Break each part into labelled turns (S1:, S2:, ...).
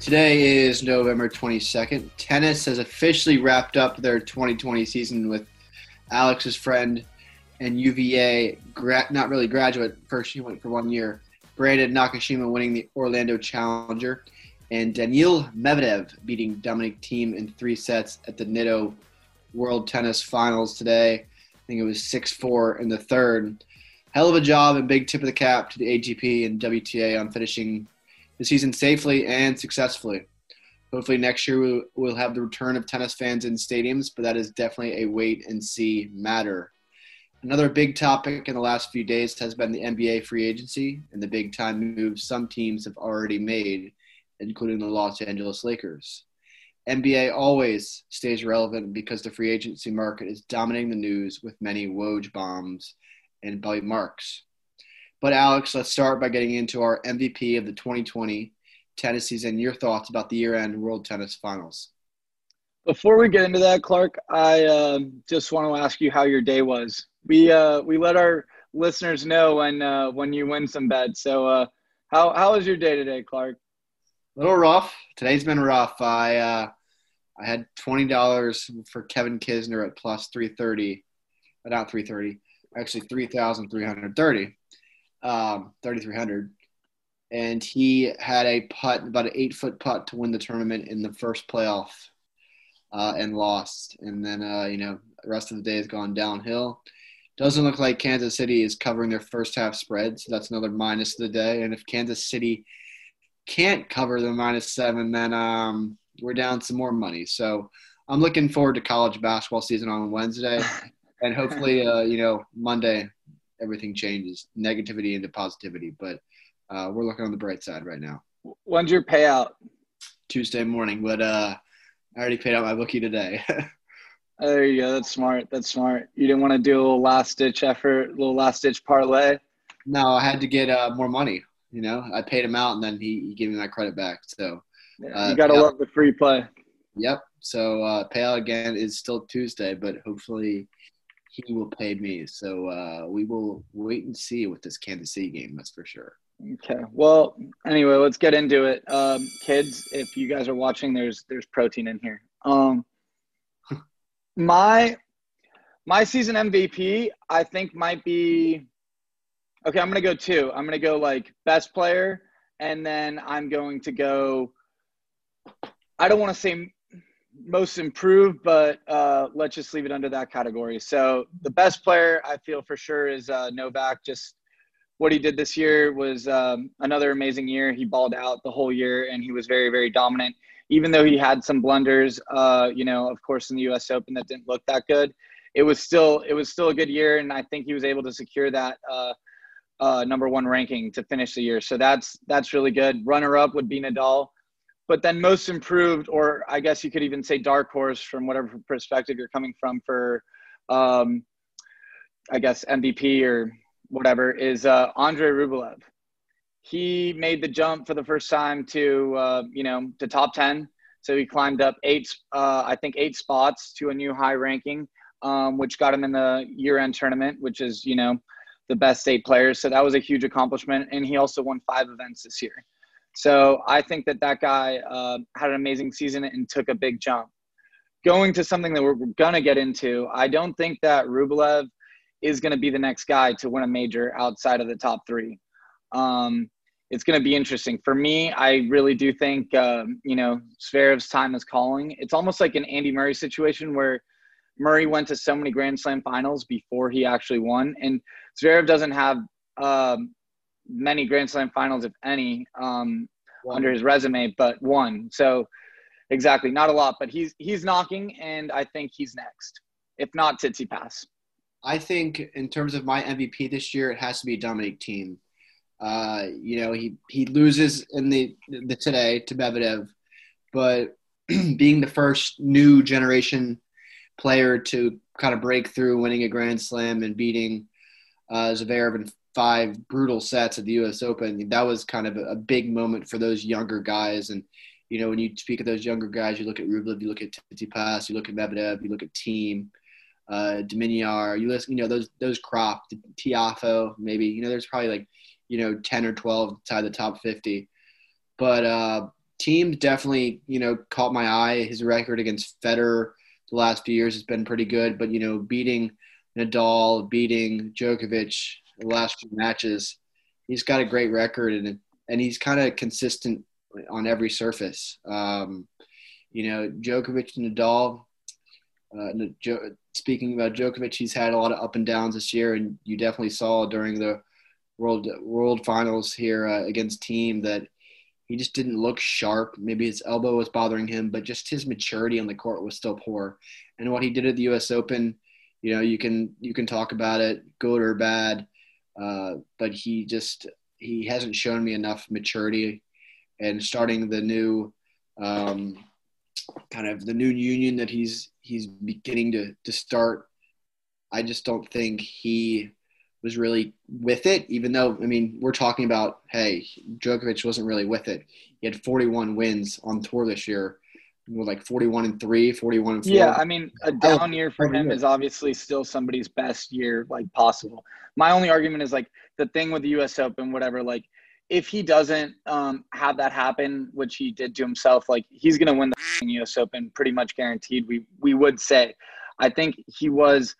S1: Today is November 22nd. Tennis has officially wrapped up their 2020 season with Alex's friend and UVA, gra- not really graduate, first she went for one year, Brandon Nakashima winning the Orlando Challenger, and Daniil Medvedev beating Dominic Thiem in three sets at the Nitto World Tennis Finals today. I think it was 6 4 in the third. Hell of a job and big tip of the cap to the ATP and WTA on finishing the season safely and successfully. Hopefully, next year we'll have the return of tennis fans in stadiums, but that is definitely a wait and see matter. Another big topic in the last few days has been the NBA free agency and the big time moves some teams have already made, including the Los Angeles Lakers. NBA always stays relevant because the free agency market is dominating the news with many Woj bombs and Bobby Marks. But Alex, let's start by getting into our MVP of the 2020 tennis season. Your thoughts about the year-end World Tennis Finals.
S2: Before we get into that, Clark, I uh, just want to ask you how your day was. We uh, we let our listeners know when uh, when you win some bets. So uh, how how was your day today, Clark?
S1: Little rough. Today's been rough. I uh, I had twenty dollars for Kevin Kisner at plus three thirty, not three thirty, actually three thousand three hundred thirty um, 3,300. And he had a putt, about an eight foot putt to win the tournament in the first playoff uh, and lost. And then, uh, you know, the rest of the day has gone downhill. Doesn't look like Kansas City is covering their first half spread. So that's another minus of the day. And if Kansas City can't cover the minus seven, then um, we're down some more money. So I'm looking forward to college basketball season on Wednesday. and hopefully, uh, you know, Monday everything changes, negativity into positivity. But uh, we're looking on the bright side right now.
S2: When's your payout?
S1: Tuesday morning, but uh, I already paid out my bookie today.
S2: there you go. That's smart. That's smart. You didn't want to do a little last ditch effort, a little last ditch parlay.
S1: No, I had to get uh, more money. You know, I paid him out, and then he, he gave me my credit back. So
S2: yeah, you gotta love the free play.
S1: Yep. So uh, payout again is still Tuesday, but hopefully he will pay me. So uh, we will wait and see with this Kansas City game. That's for sure.
S2: Okay. Well, anyway, let's get into it. Um, kids, if you guys are watching, there's there's protein in here. Um, my my season MVP, I think, might be. Okay, I'm gonna go two. I'm gonna go like best player, and then I'm going to go. I don't want to say most improved, but uh, let's just leave it under that category. So the best player I feel for sure is uh, Novak. Just what he did this year was um, another amazing year. He balled out the whole year, and he was very, very dominant. Even though he had some blunders, uh, you know, of course, in the U.S. Open that didn't look that good, it was still it was still a good year, and I think he was able to secure that. Uh, number one ranking to finish the year, so that's that's really good. Runner up would be Nadal but then most improved, or I guess you could even say dark horse from whatever perspective you're coming from for, um, I guess MVP or whatever is uh, Andre Rublev. He made the jump for the first time to uh, you know to top ten. So he climbed up eight, uh, I think eight spots to a new high ranking, um, which got him in the year-end tournament, which is you know the best eight players. So that was a huge accomplishment, and he also won five events this year. So I think that that guy uh, had an amazing season and took a big jump. Going to something that we're going to get into, I don't think that Rublev is going to be the next guy to win a major outside of the top three. Um, it's going to be interesting. For me, I really do think, uh, you know, Zverev's time is calling. It's almost like an Andy Murray situation where Murray went to so many Grand Slam finals before he actually won. And Zverev doesn't have um, many Grand Slam finals, if any, um, under his resume, but one. So exactly, not a lot, but he's he's knocking, and I think he's next, if not Tsitsipas.
S1: I think in terms of my MVP this year, it has to be Dominic Thiem. Uh, you know, he he loses in the the today to Medvedev, but being the first new generation player to kind of break through, winning a Grand Slam and beating uh, Zverev in five brutal sets at the U.S. Open. That was kind of a, big moment for those younger guys, and you know, when you speak of those younger guys, you look at Rublev, you look at Tsitsipas, you look at Medvedev, you look at Thiem, uh, Dominiar, you listen, you know, those those crop, Tiafoe, maybe, you know, there's probably like, you know, 10 or 12 inside the top 50. But uh, Thiem definitely, you know, caught my eye. His record against Federer the last few years has been pretty good, but you know, beating Nadal, beating Djokovic the last few matches, he's got a great record and and he's kind of consistent on every surface. Um, you know, Djokovic and Nadal. Uh, jo- speaking about Djokovic, he's had a lot of up and downs this year, and you definitely saw during the world world finals here uh, against Thiem that he just didn't look sharp. Maybe his elbow was bothering him, but just his maturity on the court was still poor. And what he did at the U.S. Open, you know, you can you can talk about it, good or bad, uh, but he just he hasn't shown me enough maturity. And starting the new um, kind of the new union that he's he's beginning to to start, I just don't think he was really with it, even though, I mean, we're talking about, hey, Djokovic wasn't really with it. He had 41 wins on tour this year, with like 41 and 3, 41 and 4.
S2: Yeah, I mean, a down year for him is obviously still somebody's best year, like possible. My only argument is like the thing with the US Open, whatever, like, if he doesn't um, have that happen, which he did to himself, like he's going to win the U.S. Open, pretty much guaranteed. We we would say, I think he was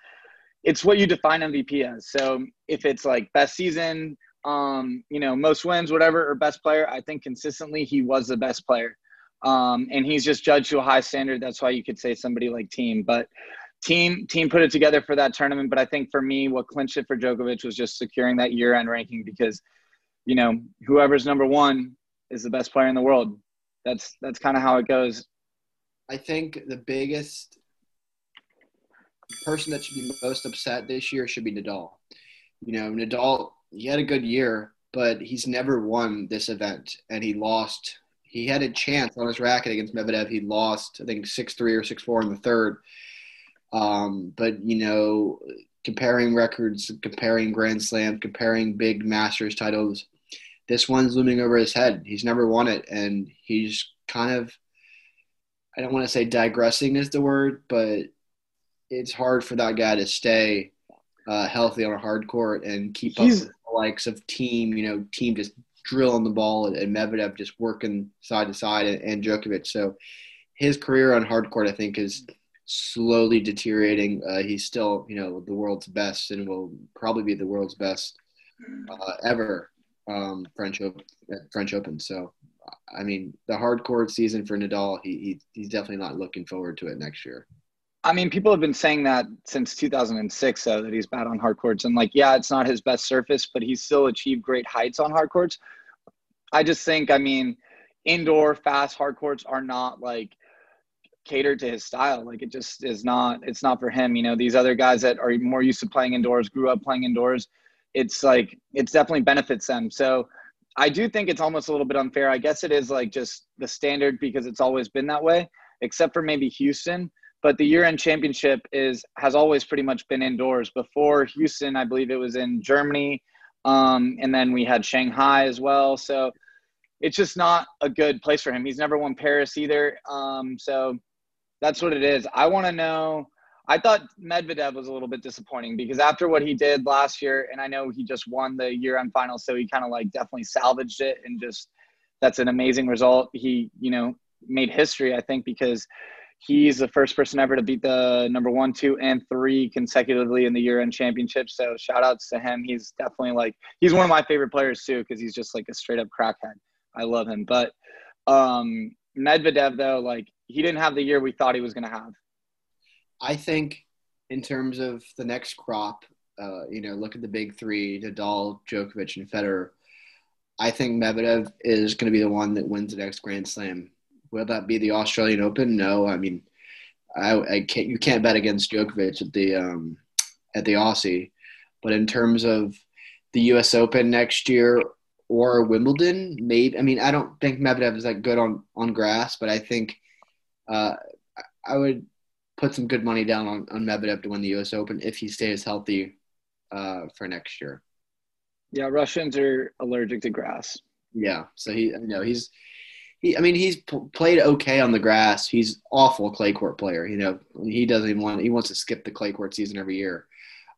S2: it's what you define MVP as. So if it's like best season, um, you know, most wins, whatever, or best player, I think consistently he was the best player. Um, and he's just judged to a high standard. That's why you could say somebody like Thiem, but Thiem Thiem put it together for that tournament. But I think for me, what clinched it for Djokovic was just securing that year-end ranking because, you know, whoever's number one is the best player in the world. That's that's kind of how it goes.
S1: I think the biggest person that should be most upset this year should be Nadal. You know, Nadal, he had a good year, but he's never won this event, and he lost. He had a chance on his racket against Medvedev. He lost, I think, six three or six four in the third. Um, but you know, comparing records, comparing Grand Slams, comparing big Masters titles, this one's looming over his head. He's never won it, and he's kind of. I don't want to say digressing is the word, but it's hard for that guy to stay uh, healthy on a hard court and keep He's, up with the likes of Thiem, You know, Thiem just drilling the ball and, and Medvedev just working side to side and, and Djokovic. So his career on hard court, I think, is slowly deteriorating. Uh, he's still, you know, the world's best and will probably be the world's best uh, ever um, French Open. French Open. So, I mean, the hard court season for Nadal, he, he he's definitely not looking forward to it next year.
S2: I mean, people have been saying that since 2006, though, that he's bad on hard courts. And like, yeah, it's not his best surface, but he's still achieved great heights on hard courts. I just think, I mean, indoor fast hard courts are not like catered to his style. Like, it just is not. It's not for him. You know, these other guys that are more used to playing indoors, grew up playing indoors. It's like it's definitely benefits them. So I do think it's almost a little bit unfair. I guess it is like just the standard because it's always been that way, except for maybe Houston but the year-end championship is has always pretty much been indoors. Before Houston, I believe it was in Germany, um, and then we had Shanghai as well. So it's just not a good place for him. He's never won Paris either. Um, so that's what it is. I want to know. I thought Medvedev was a little bit disappointing because after what he did last year, and I know he just won the year-end final, so he kind of like definitely salvaged it, and just that's an amazing result. He, you know, made history, I think, because He's the first person ever to beat the number one, two, and three consecutively in the year-end championship. So shout outs to him. He's definitely like he's one of my favorite players too because he's just like a straight up crackhead. I love him. But um, Medvedev though, like he didn't have the year we thought he was going to have.
S1: I think in terms of the next crop, uh, you know, look at the big three: Nadal, Djokovic, and Federer. I think Medvedev is going to be the one that wins the next Grand Slam. Will that be the Australian Open? No, I mean, I, I can't. You can't bet against Djokovic at the um, at the Aussie, but in terms of the U.S. Open next year or Wimbledon, maybe. I mean, I don't think Medvedev is that good on on grass, but I think uh, I would put some good money down on, on Medvedev to win the U.S. Open if he stays healthy uh, for next year.
S2: Yeah, Russians are allergic to grass.
S1: Yeah, so he, you know, he's he, I mean, he's p- played okay on the grass. He's awful clay court player. You know, he doesn't even want. He wants to skip the clay court season every year.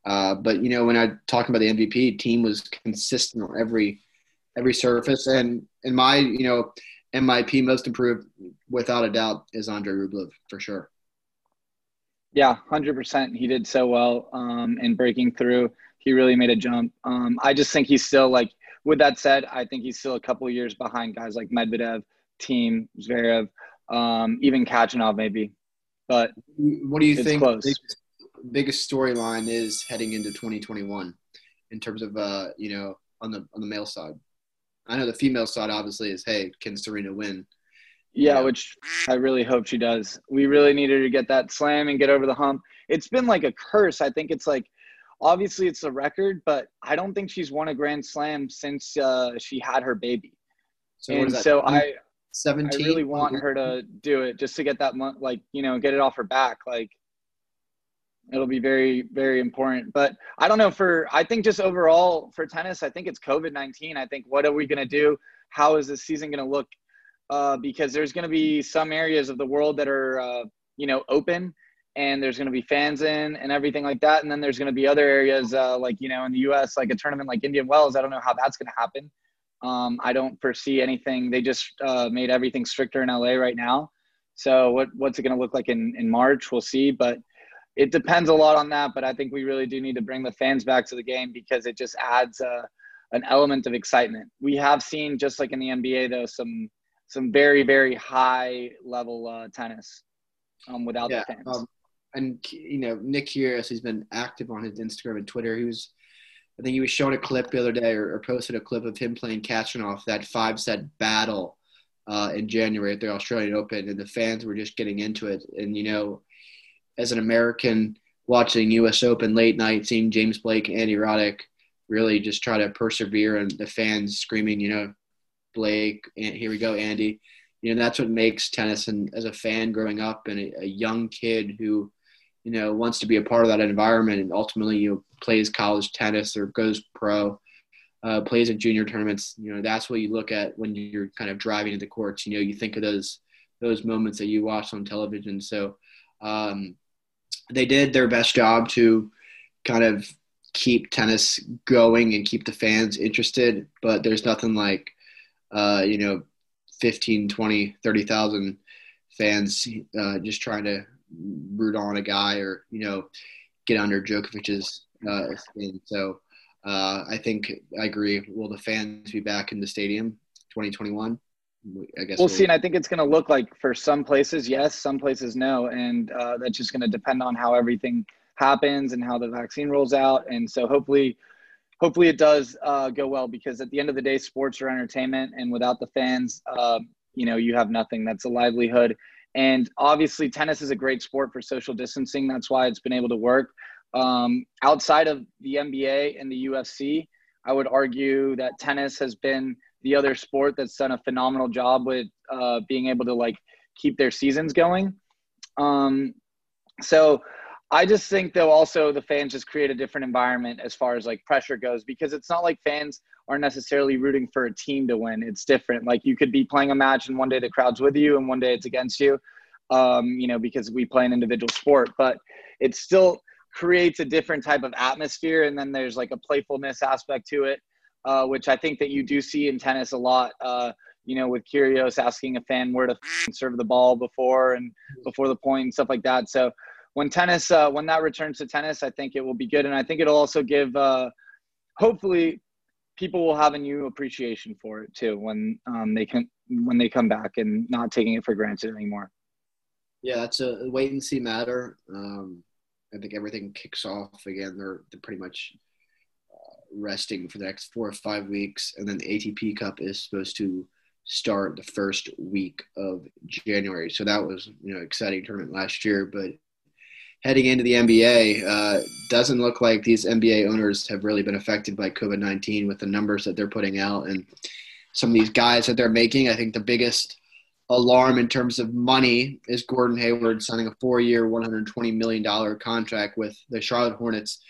S1: Uh, but you know, when I talking about the MVP, Thiem was consistent on every every surface, and in my you know MIP most improved without a doubt is Andre Rublev for sure.
S2: Yeah, hundred percent. He did so well um, in breaking through. He really made a jump. Um, I just think he's still like. With that said, I think he's still a couple years behind guys like Medvedev, Thiem, Zverev, um, even Khachanov maybe. But
S1: what do you think? Close. Biggest, biggest storyline is heading into 2021 in terms of uh, you know on the on the male side. I know the female side obviously is hey, can Serena win?
S2: Yeah, yeah, which I really hope she does. We really need her to get that slam and get over the hump. It's been like a curse. I think it's like obviously it's a record, but I don't think she's won a grand slam since uh, she had her baby. So and so I 17 I really want her to do it just to get that month like, you know, get it off her back like it'll be very very important. But i don't know for i think just overall for tennis i think it's covid-19 i think what are we going to do? How is this season going to look? Uh, because there's going to be some areas of the world that are uh, you know open and there's going to be fans in and everything like that. And then there's going to be other areas uh, like you know in the us like a tournament like indian wells. I don't know how that's going to happen um, i don't foresee anything they just uh, made everything stricter in la right now so what, what's it going to look like in, in march we'll see but it depends a lot on that but i think we really do need to bring the fans back to the game because it just adds uh, an element of excitement we have seen just like in the nba though some some very very high level uh, tennis um, without yeah, the fans. Um,
S1: and you know Nick Kyrgios, he's been active on his Instagram and Twitter. He was, I think he was showing a clip the other day or, or posted a clip of him playing Khachanov that five set battle uh, in January at the Australian Open, and the fans were just getting into it. And you know, as an American watching U.S. Open late night, seeing James Blake, and Andy Roddick really just try to persevere, and the fans screaming, you know, Blake, and here we go, Andy. You know, that's what makes tennis. And as a fan growing up and a, a young kid who, you know, wants to be a part of that environment and ultimately, you plays college tennis or goes pro, uh, plays in junior tournaments, you know, that's what you look at when you're kind of driving to the courts. You know, you think of those those moments that you watch on television. So um, they did their best job to kind of keep tennis going and keep the fans interested. But there's nothing like uh, you know, 15, 20, 30,000 fans uh, just trying to root on a guy or, you know, get under Djokovic's uh, skin. So uh, I think I agree. Will the fans be back in the stadium 2021?
S2: I guess we'll, we'll see. And I think it's going to look like for some places, yes, some places, no. And uh, that's just going to depend on how everything happens and how the vaccine rolls out. And so hopefully – hopefully it does uh, go well because at the end of the day, sports are entertainment, and without the fans, uh, you know, you have nothing. That's a livelihood. And obviously, tennis is a great sport for social distancing. That's why it's been able to work. Um, outside of the NBA and the UFC, I would argue that tennis has been the other sport that's done a phenomenal job with uh, being able to like keep their seasons going. Um, so I just think though also the fans just create a different environment as far as like pressure goes because it's not like fans are necessarily rooting for a team to win. It's different. Like you could be playing a match and one day the crowd's with you and one day it's against you. Um, you know, because we play an individual sport, but it's still creates a different type of atmosphere. And then there's like a playfulness aspect to it, uh, which I think that you do see in tennis a lot. Uh, you know, with Kyrgios asking a fan where to serve the ball before and before the point and stuff like that. So when tennis uh, when that returns to tennis, I think it will be good, and I think it'll also give uh, hopefully people will have a new appreciation for it too when um, they can when they come back and not taking it for granted anymore.
S1: Yeah, that's a wait and see matter. Um, I think everything kicks off again. They're they're pretty much uh, resting for the next four or five weeks, and then the ATP Cup is supposed to start the first week of January. So that was you know exciting tournament last year, but heading into the NBA, uh, doesn't look like these NBA owners have really been affected by COVID 19 with the numbers that they're putting out and some of these guys that they're making. I think the biggest alarm in terms of money is Gordon Hayward signing a four year, $120 million contract with the Charlotte Hornets,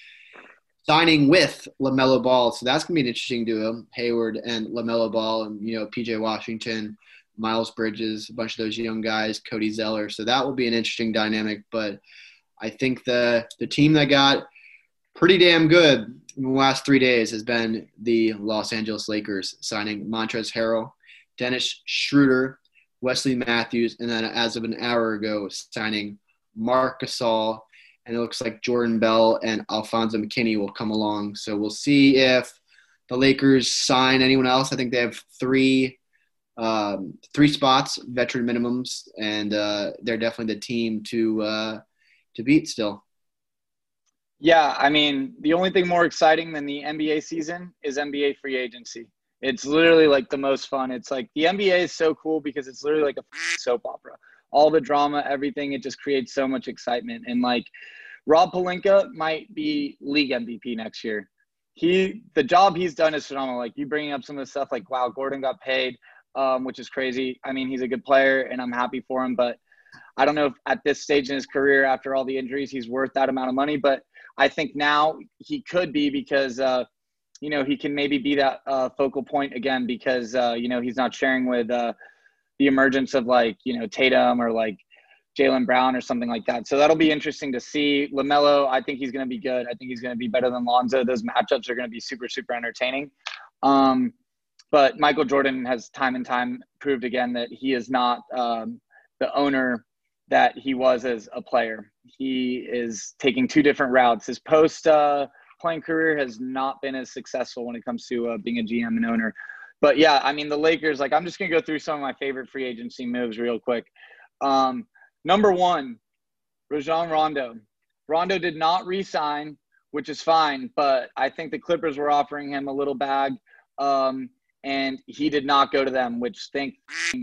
S1: signing with LaMelo Ball. So that's going to be an interesting duo, Hayward and LaMelo Ball, and, you know, PJ Washington. Miles Bridges, a bunch of those young guys, Cody Zeller. So that will be an interesting dynamic. But I think the the team that got pretty damn good in the last three days has been the Los Angeles Lakers signing Montrezl Harrell, Dennis Schroeder, Wesley Matthews, and then as of an hour ago, signing Marc Gasol. And it looks like Jordan Bell and Alfonzo McKinnie will come along. So we'll see if the Lakers sign anyone else. I think they have three um, three spots, veteran minimums, and uh, they're definitely the team to uh, to beat still.
S2: Yeah, I mean, the only thing more exciting than the NBA season is NBA free agency. It's literally like the most fun. It's like the NBA is so cool because it's literally like a soap opera. All the drama, everything, it just creates so much excitement. And like Rob Pelinka might be league MVP next year. He the job he's done is phenomenal. Like you bringing up some of the stuff like wow, Gordon got paid um, which is crazy. I mean, he's a good player, and I'm happy for him. But I don't know if at this stage in his career, after all the injuries, he's worth that amount of money. But I think now he could be because uh, you know he can maybe be that uh, focal point again because uh, you know he's not sharing with uh, the emergence of like you know Tatum or like Jaylen Brown or something like that. So that'll be interesting to see. Lamelo, I think he's going to be good. I think he's going to be better than Lonzo. Those matchups are going to be super super entertaining. Um, but Michael Jordan has time and time proved again that he is not um, the owner that he was as a player. He is taking two different routes. His post uh, playing career has not been as successful when it comes to uh, being a GM and owner. But yeah, I mean, the Lakers, like, I'm just going to go through some of my favorite free agency moves real quick. Um, number one, Rajon Rondo. Rondo did not re sign, which is fine, but I think the Clippers were offering him a little bag. Um, and he did not go to them, which thank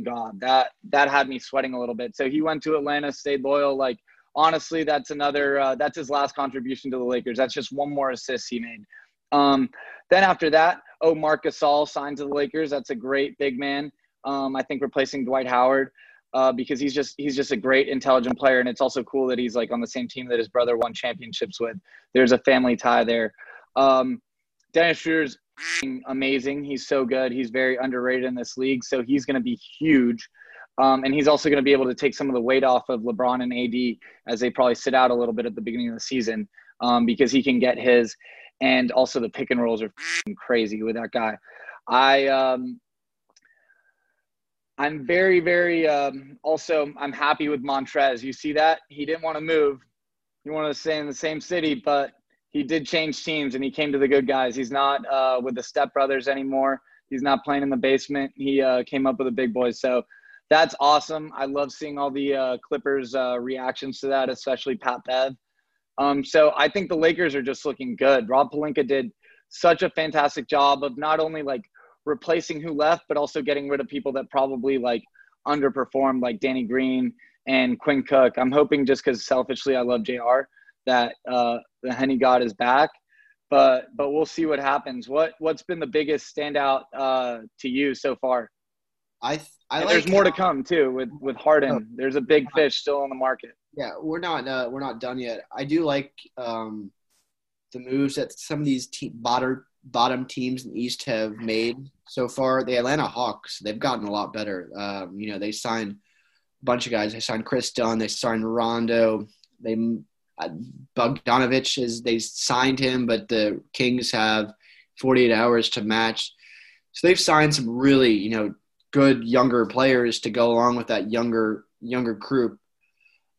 S2: God that that had me sweating a little bit. So he went to Atlanta, stayed loyal. Like honestly, that's another uh, that's his last contribution to the Lakers. That's just one more assist he made. Um, then after that, oh, Marc Gasol signed to the Lakers. That's a great big man. Um, I think replacing Dwight Howard uh, because he's just he's just a great, intelligent player, and it's also cool that he's like on the same team that his brother won championships with. There's a family tie there. Um, Dennis Schroeder's amazing. He's so good. He's very underrated in this league. So he's going to be huge. Um, and he's also going to be able to take some of the weight off of LeBron and AD as they probably sit out a little bit at the beginning of the season um, because he can get his. And also the pick and rolls are crazy with that guy. I um, I'm very very um, also I'm happy with Montrez. You see that he didn't want to move. He wanted to stay in the same city, but he did change teams and he came to the good guys. He's not uh, with the Step Brothers anymore. He's not playing in the basement. He uh, came up with the big boys. So that's awesome. I love seeing all the uh, Clippers uh, reactions to that, especially Pat Bev. Um, so I think the Lakers are just looking good. Rob Pelinka did such a fantastic job of not only like replacing who left, but also getting rid of people that probably like underperformed, like Danny Green and Quinn Cook. I'm hoping just because selfishly I love JR that uh, the Henny God is back. But but we'll see what happens. What what's been the biggest standout uh, to you so far?
S1: I I like
S2: there's more how, to come too with with Harden. Oh, there's a big fish still on the market.
S1: Yeah, we're not uh, we're not done yet. I do like um, the moves that some of these te- bottom bottom teams in the East have made so far. The Atlanta Hawks they've gotten a lot better. Um, you know they signed a bunch of guys. They signed Kris Dunn. They signed Rondo. They Bogdanovich is they signed him, but the Kings have 48 hours to match. So they've signed some really, you know, good younger players to go along with that younger younger group.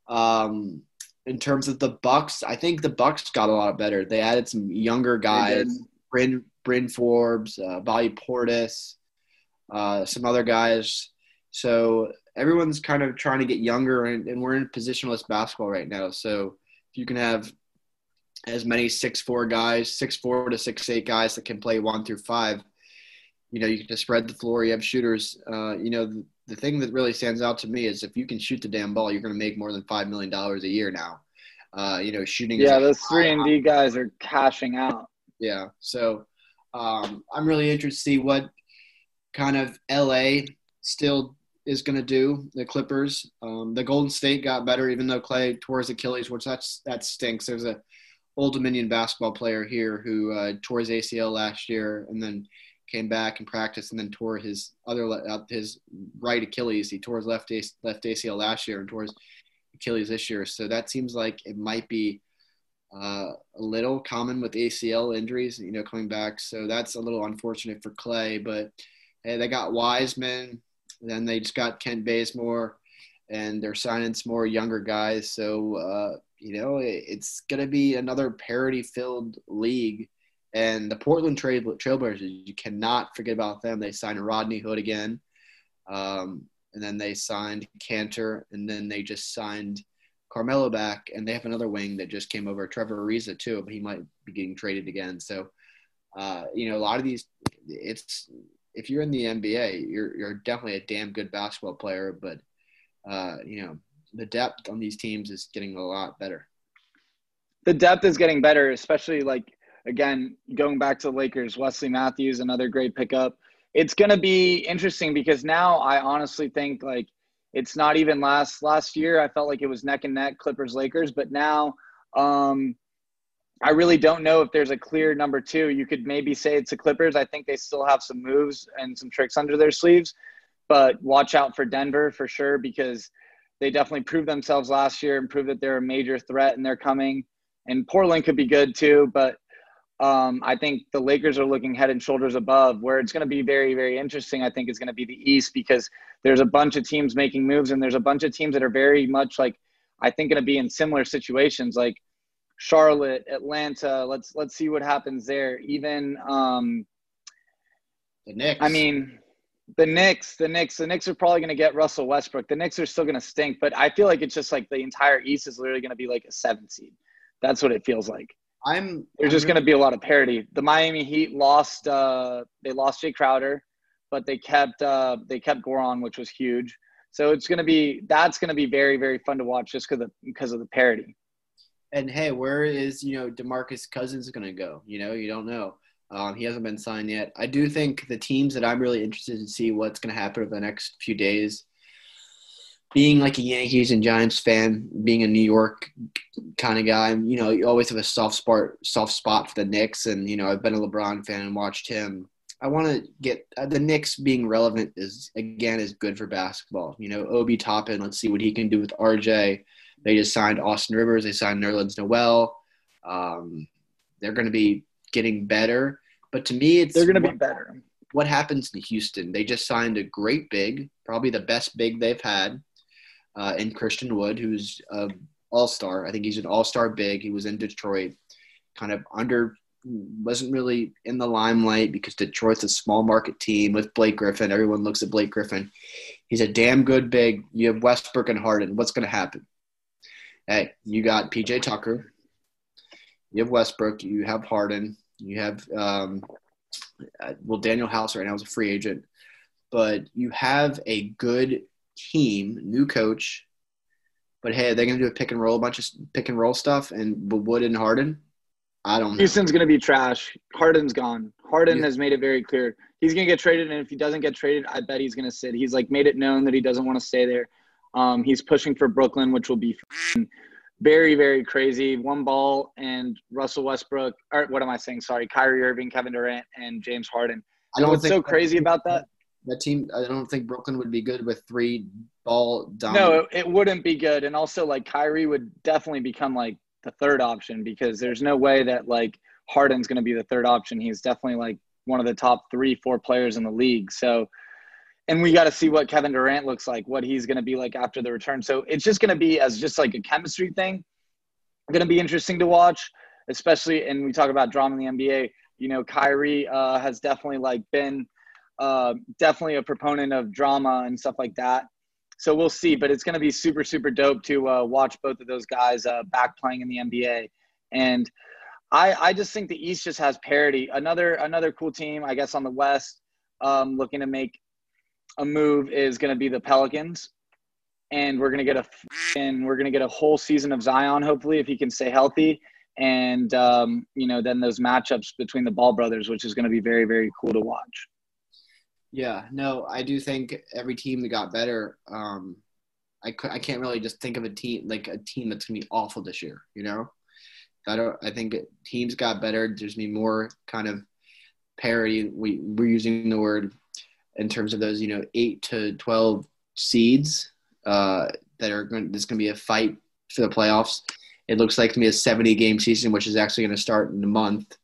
S1: Um, in terms of the Bucks, I think the Bucks got a lot better. They added some younger guys, Bryn Bryn Forbes, uh, Bobby Portis, uh, some other guys. So everyone's kind of trying to get younger, and, and we're in positionless basketball right now. So if you can have as many six four guys, six four to six eight guys that can play one through five. You know, you can just spread the floor. You have shooters. Uh, you know, the, the thing that really stands out to me is if you can shoot the damn ball, you're going to make more than five million dollars a year now. Uh, you know, shooting.
S2: Yeah, those three and D guys are cashing out.
S1: Yeah, so um, I'm really interested to see what kind of LA still is going to do. The Clippers, um, the Golden State got better, even though Clay tore his Achilles, which that's that stinks. There's a Old Dominion basketball player here who uh, tore his ACL last year, and then came back and practiced, and then tore his other uh, his right Achilles. He tore his left left ACL last year and tore his Achilles this year. So that seems like it might be uh, a little common with ACL injuries, you know, coming back. So that's a little unfortunate for Clay. But hey, they got Wiseman, then they just got Kent Bazemore, and they're signing some more younger guys. So uh, you know, it, it's going to be another parity-filled league. And the Portland Trail Trailblazers, you cannot forget about them. They signed Rodney Hood again, um, and then they signed Kanter, and then they just signed Carmelo back, and they have another wing that just came over, Trevor Ariza too, but he might be getting traded again. So, uh, you know, a lot of these, it's if you're in the NBA, you're you're definitely a damn good basketball player, but uh, you know, the depth on these teams is getting a lot better.
S2: The depth is getting better, especially like again going back to the Lakers. Wesley Matthews, another great pickup. It's going to be interesting because now I honestly think like it's not even last last year. I felt like it was neck and neck Clippers Lakers, but now um, I really don't know if there's a clear number two. You could maybe say it's the Clippers. I think they still have some moves and some tricks under their sleeves, but watch out for Denver for sure because they definitely proved themselves last year and proved that they're a major threat and they're coming. And Portland could be good too, but um, I think the Lakers are looking head and shoulders above. Where it's going to be very, very interesting, I think, is going to be the East because there's a bunch of teams making moves, and there's a bunch of teams that are very much like I think going to be in similar situations, like Charlotte, Atlanta. Let's let's see what happens there. Even um,
S1: the Knicks.
S2: I mean, the Knicks, the Knicks, the Knicks are probably going to get Russell Westbrook. The Knicks are still going to stink, but I feel like it's just like the entire East is literally going to be like a seven seed. That's what it feels like.
S1: I'm.
S2: There's just going to be a lot of parity. The Miami Heat lost. Uh, they lost Jae Crowder, but they kept. Uh, they kept Goran, which was huge. So it's going to be. That's going to be very very fun to watch just because of because of the parity.
S1: And hey, where is you know Demarcus Cousins going to go? You know, you don't know. Um, he hasn't been signed yet. I do think the teams that I'm really interested to see what's going to happen over the next few days being like a Yankees and Giants fan, being a New York kind of guy, you know, you always have a soft spot, soft spot for the Knicks, and you know, I've been a LeBron fan and watched him. I want to get uh, the Knicks being relevant is again is good for basketball. You know, Obi Toppin, let's see what he can do with RJ. They just signed Austin Rivers. They signed Nerlens Noel. Um, they're going to be getting better, but to me, it's
S2: they're going to be better.
S1: What happens in Houston? They just signed a great big, probably the best big they've had uh, and Christian Wood, who's an all star. I think he's an all star big. He was in Detroit, kind of under, wasn't really in the limelight because Detroit's a small market team with Blake Griffin. Everyone looks at Blake Griffin. He's a damn good big. You have Westbrook and Harden. What's going to happen? Hey, you got PJ Tucker. You have Westbrook. You have Harden. You have, um, uh, well, Danuel House right now is a free agent. But you have a good team, new coach. But hey, they're going to do a pick and roll, a bunch of pick and roll stuff, and Wood and Harden. I don't know.
S2: Houston's going to be trash. Harden's gone. Harden yeah. has made it very clear he's going to get traded, and if he doesn't get traded, I bet he's going to sit. He's like made it known that he doesn't want to stay there. Um, he's pushing for Brooklyn, which will be very, very crazy. One ball and Russell Westbrook, or what am I saying? Sorry, Kyrie Irving, Kevin Durant, and James Harden. I know what's so crazy about that?
S1: That team. I don't think Brooklyn would be good with three ball.
S2: No, it wouldn't be good. And also, like Kyrie would definitely become like the third option because there's no way that like Harden's going to be the third option. He's definitely like one of the top three, four players in the league. So, and we got to see what Kevin Durant looks like, what he's going to be like after the return. So it's just going to be as just like a chemistry thing. Going to be interesting to watch, especially. And we talk about drama in the NBA. You know, Kyrie uh, has definitely like been uh, definitely a proponent of drama and stuff like that. So we'll see, but it's going to be super, super dope to uh, watch both of those guys uh, back playing in the NBA. And I, I just think the East just has parity. Another, another cool team, I guess, on the West, um, looking to make a move is going to be the Pelicans. And we're going to get a, and we're going to get a whole season of Zion, hopefully, if he can stay healthy. And um, you know, then those matchups between the Ball brothers, which is going to be very, very cool to watch.
S1: Yeah, no, I do think every team that got better. Um, I I can't really just think of a team like a team that's gonna be awful this year. You know, I don't. I think teams got better. There's me more kind of parity. We we're using the word in terms of those you know eight to twelve seeds uh, that are going. There's to be a fight for the playoffs. It looks like to me a 70 game season, which is actually going to start in a month.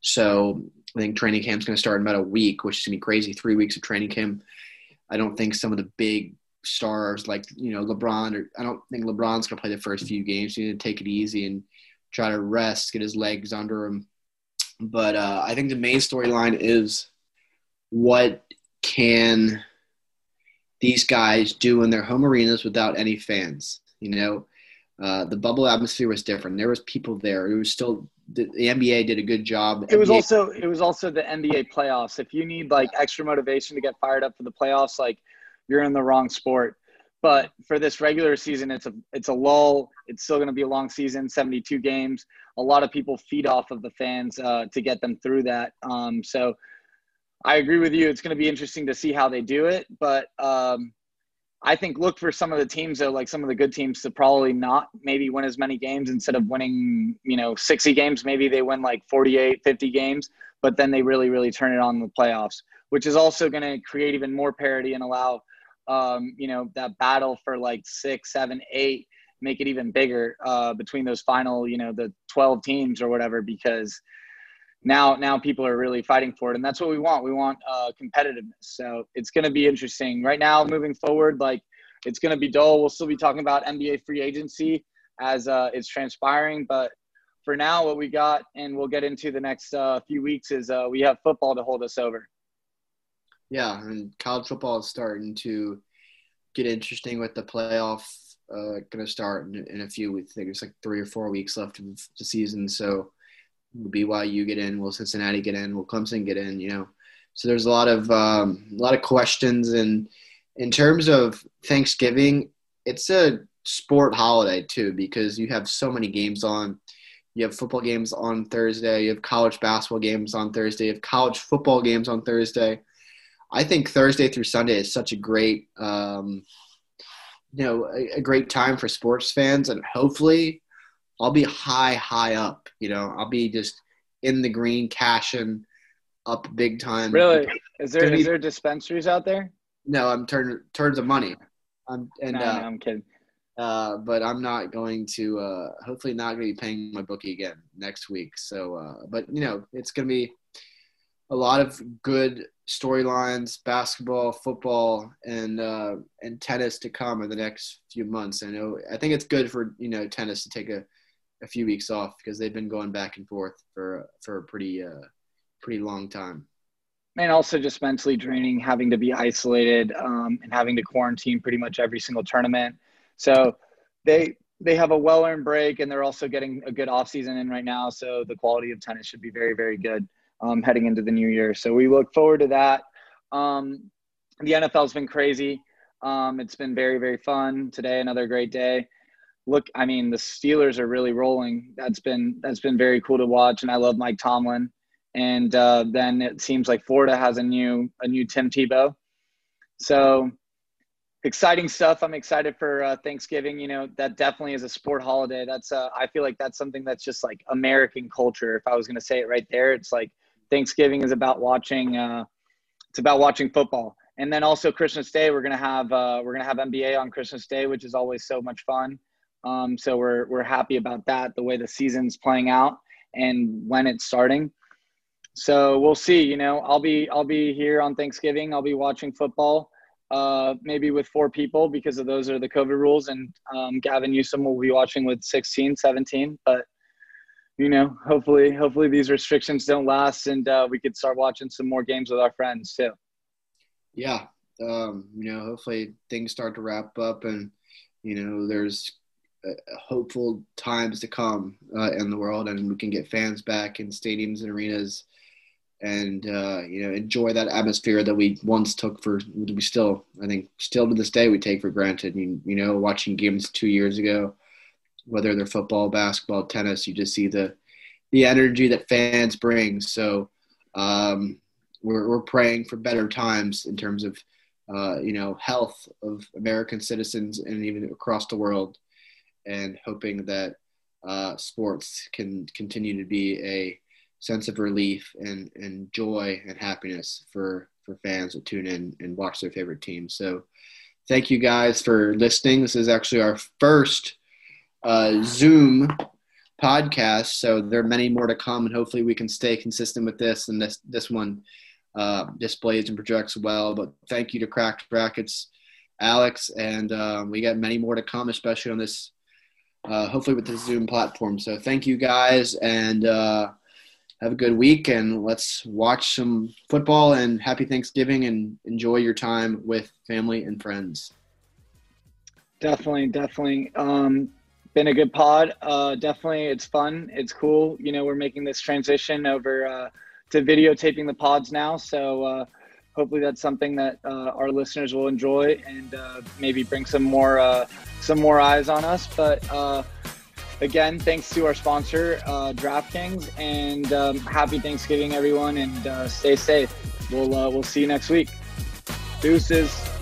S1: So I think training camp's going to start in about a week, which is going to be crazy. Three weeks of training camp. I don't think some of the big stars like you know LeBron or I don't think LeBron's going to play the first few games. He's going to take it easy and try to rest, get his legs under him. But uh, I think the main storyline is what can these guys do in their home arenas without any fans. You know, uh, the bubble atmosphere was different. There was people there. It was still the, the NBA did a good job.
S2: It was
S1: NBA
S2: also it was also the NBA playoffs. If you need like extra motivation to get fired up for the playoffs, like you're in the wrong sport. But for this regular season, it's a it's a lull. It's still going to be a long season, 72 games. A lot of people feed off of the fans uh, to get them through that. Um, so I agree with you. It's going to be interesting to see how they do it. But um, I think look for some of the teams though, like some of the good teams to probably not maybe win as many games instead of winning, you know, 60 games. Maybe they win like 48, 50 games, but then they really, really turn it on in the playoffs, which is also going to create even more parity and allow, um, you know, that battle for like six, seven, eight, make it even bigger uh, between those final, you know, the 12 teams or whatever, because – now now people are really fighting for it and that's what we want. We want uh, competitiveness. So it's going to be interesting. Right now moving forward like it's going to be dull. We'll still be talking about nba free agency as uh, it's transpiring but for now what we got and we'll get into the next uh, few weeks is uh, we have football to hold us over.
S1: Yeah and college football is starting to get interesting with the playoff uh, going to start in, in a few weeks. I think it's like three or four weeks left of the season so Will BYU get in? Will Cincinnati get in? Will Clemson get in? You know, so there's a lot of um, a lot of questions. And in terms of Thanksgiving, it's a sport holiday too because you have so many games on. You have football games on Thursday. You have college basketball games on Thursday. You have college football games on Thursday. I think Thursday through Sunday is such a great, um, you know, a, a great time for sports fans, and hopefully I'll be high, high up. You know, I'll be just in the green, cashing up big time.
S2: Really? Is there is there dispensaries out there?
S1: No, I'm turning turns of money. I'm and
S2: no,
S1: uh,
S2: no, I'm kidding.
S1: Uh, but I'm not going to. Uh, hopefully, not going to be paying my bookie again next week. So, uh, but you know, it's going to be a lot of good storylines, basketball, football, and uh, and tennis to come in the next few months. I know. I think it's good for you know tennis to take a a few weeks off because they've been going back and forth for for a pretty uh, pretty long time.
S2: And also just mentally draining, having to be isolated um, and having to quarantine pretty much every single tournament. So they they have a well earned break, and they're also getting a good off season in right now. So the quality of tennis should be very very good um, heading into the new year. So we look forward to that. Um, the NFL's been crazy. Um, it's been very very fun today. Another great day look, I mean, the Steelers are really rolling. That's been that's been very cool to watch, and I love Mike Tomlin. And uh, then it seems like Florida has a new a new Tim Tebow. So exciting stuff. I'm excited for uh, Thanksgiving. You know, that definitely is a sport holiday. That's uh, I feel like that's something that's just like American culture. If I was going to say it right there, it's like Thanksgiving is about watching. Uh, it's about watching football. And then also Christmas Day, we're gonna have uh, we're gonna have NBA on Christmas Day, which is always so much fun. Um, so we're we're happy about that, the way the season's playing out and when it's starting. So we'll see. You know, I'll be I'll be here on Thanksgiving. I'll be watching football, uh, maybe with four people because of those are the COVID rules. And um, Gavin Newsom will be watching with 16, 17. But you know, hopefully, hopefully these restrictions don't last, and uh, we could start watching some more games with our friends too.
S1: Yeah, um, you know, hopefully things start to wrap up, and you know, there's hopeful times to come uh, in the world, and we can get fans back in stadiums and arenas, and uh, you know enjoy that atmosphere that we once took for we still I think still to this day we take for granted. You, you know, watching games two years ago, whether they're football, basketball, tennis, you just see the the energy that fans bring. So um, we're we're praying for better times in terms of uh, you know health of American citizens and even across the world and hoping that uh, sports can continue to be a sense of relief and, and joy and happiness for, for fans that tune in and watch their favorite team. So thank you guys for listening. This is actually our first uh, Zoom podcast. So there are many more to come, and hopefully we can stay consistent with this. And this this one uh, displays and projects well. But thank you to Cracked Racquets, Alex, and uh, we got many more to come, especially on this. Uh, hopefully with the Zoom platform. So thank you guys, and uh, have a good week. And let's watch some football. And happy Thanksgiving, and enjoy your time with family and friends.
S2: Definitely, definitely. Um, been a good pod. Uh, definitely, it's fun. It's cool. You know, we're making this transition over uh, to videotaping the pods now. So uh, hopefully, that's something that uh, our listeners will enjoy and uh, maybe bring some more uh, some more eyes on us. But again, thanks to our sponsor, DraftKings, and um, happy Thanksgiving, everyone, and stay safe. We'll we'll see you next week. Deuces.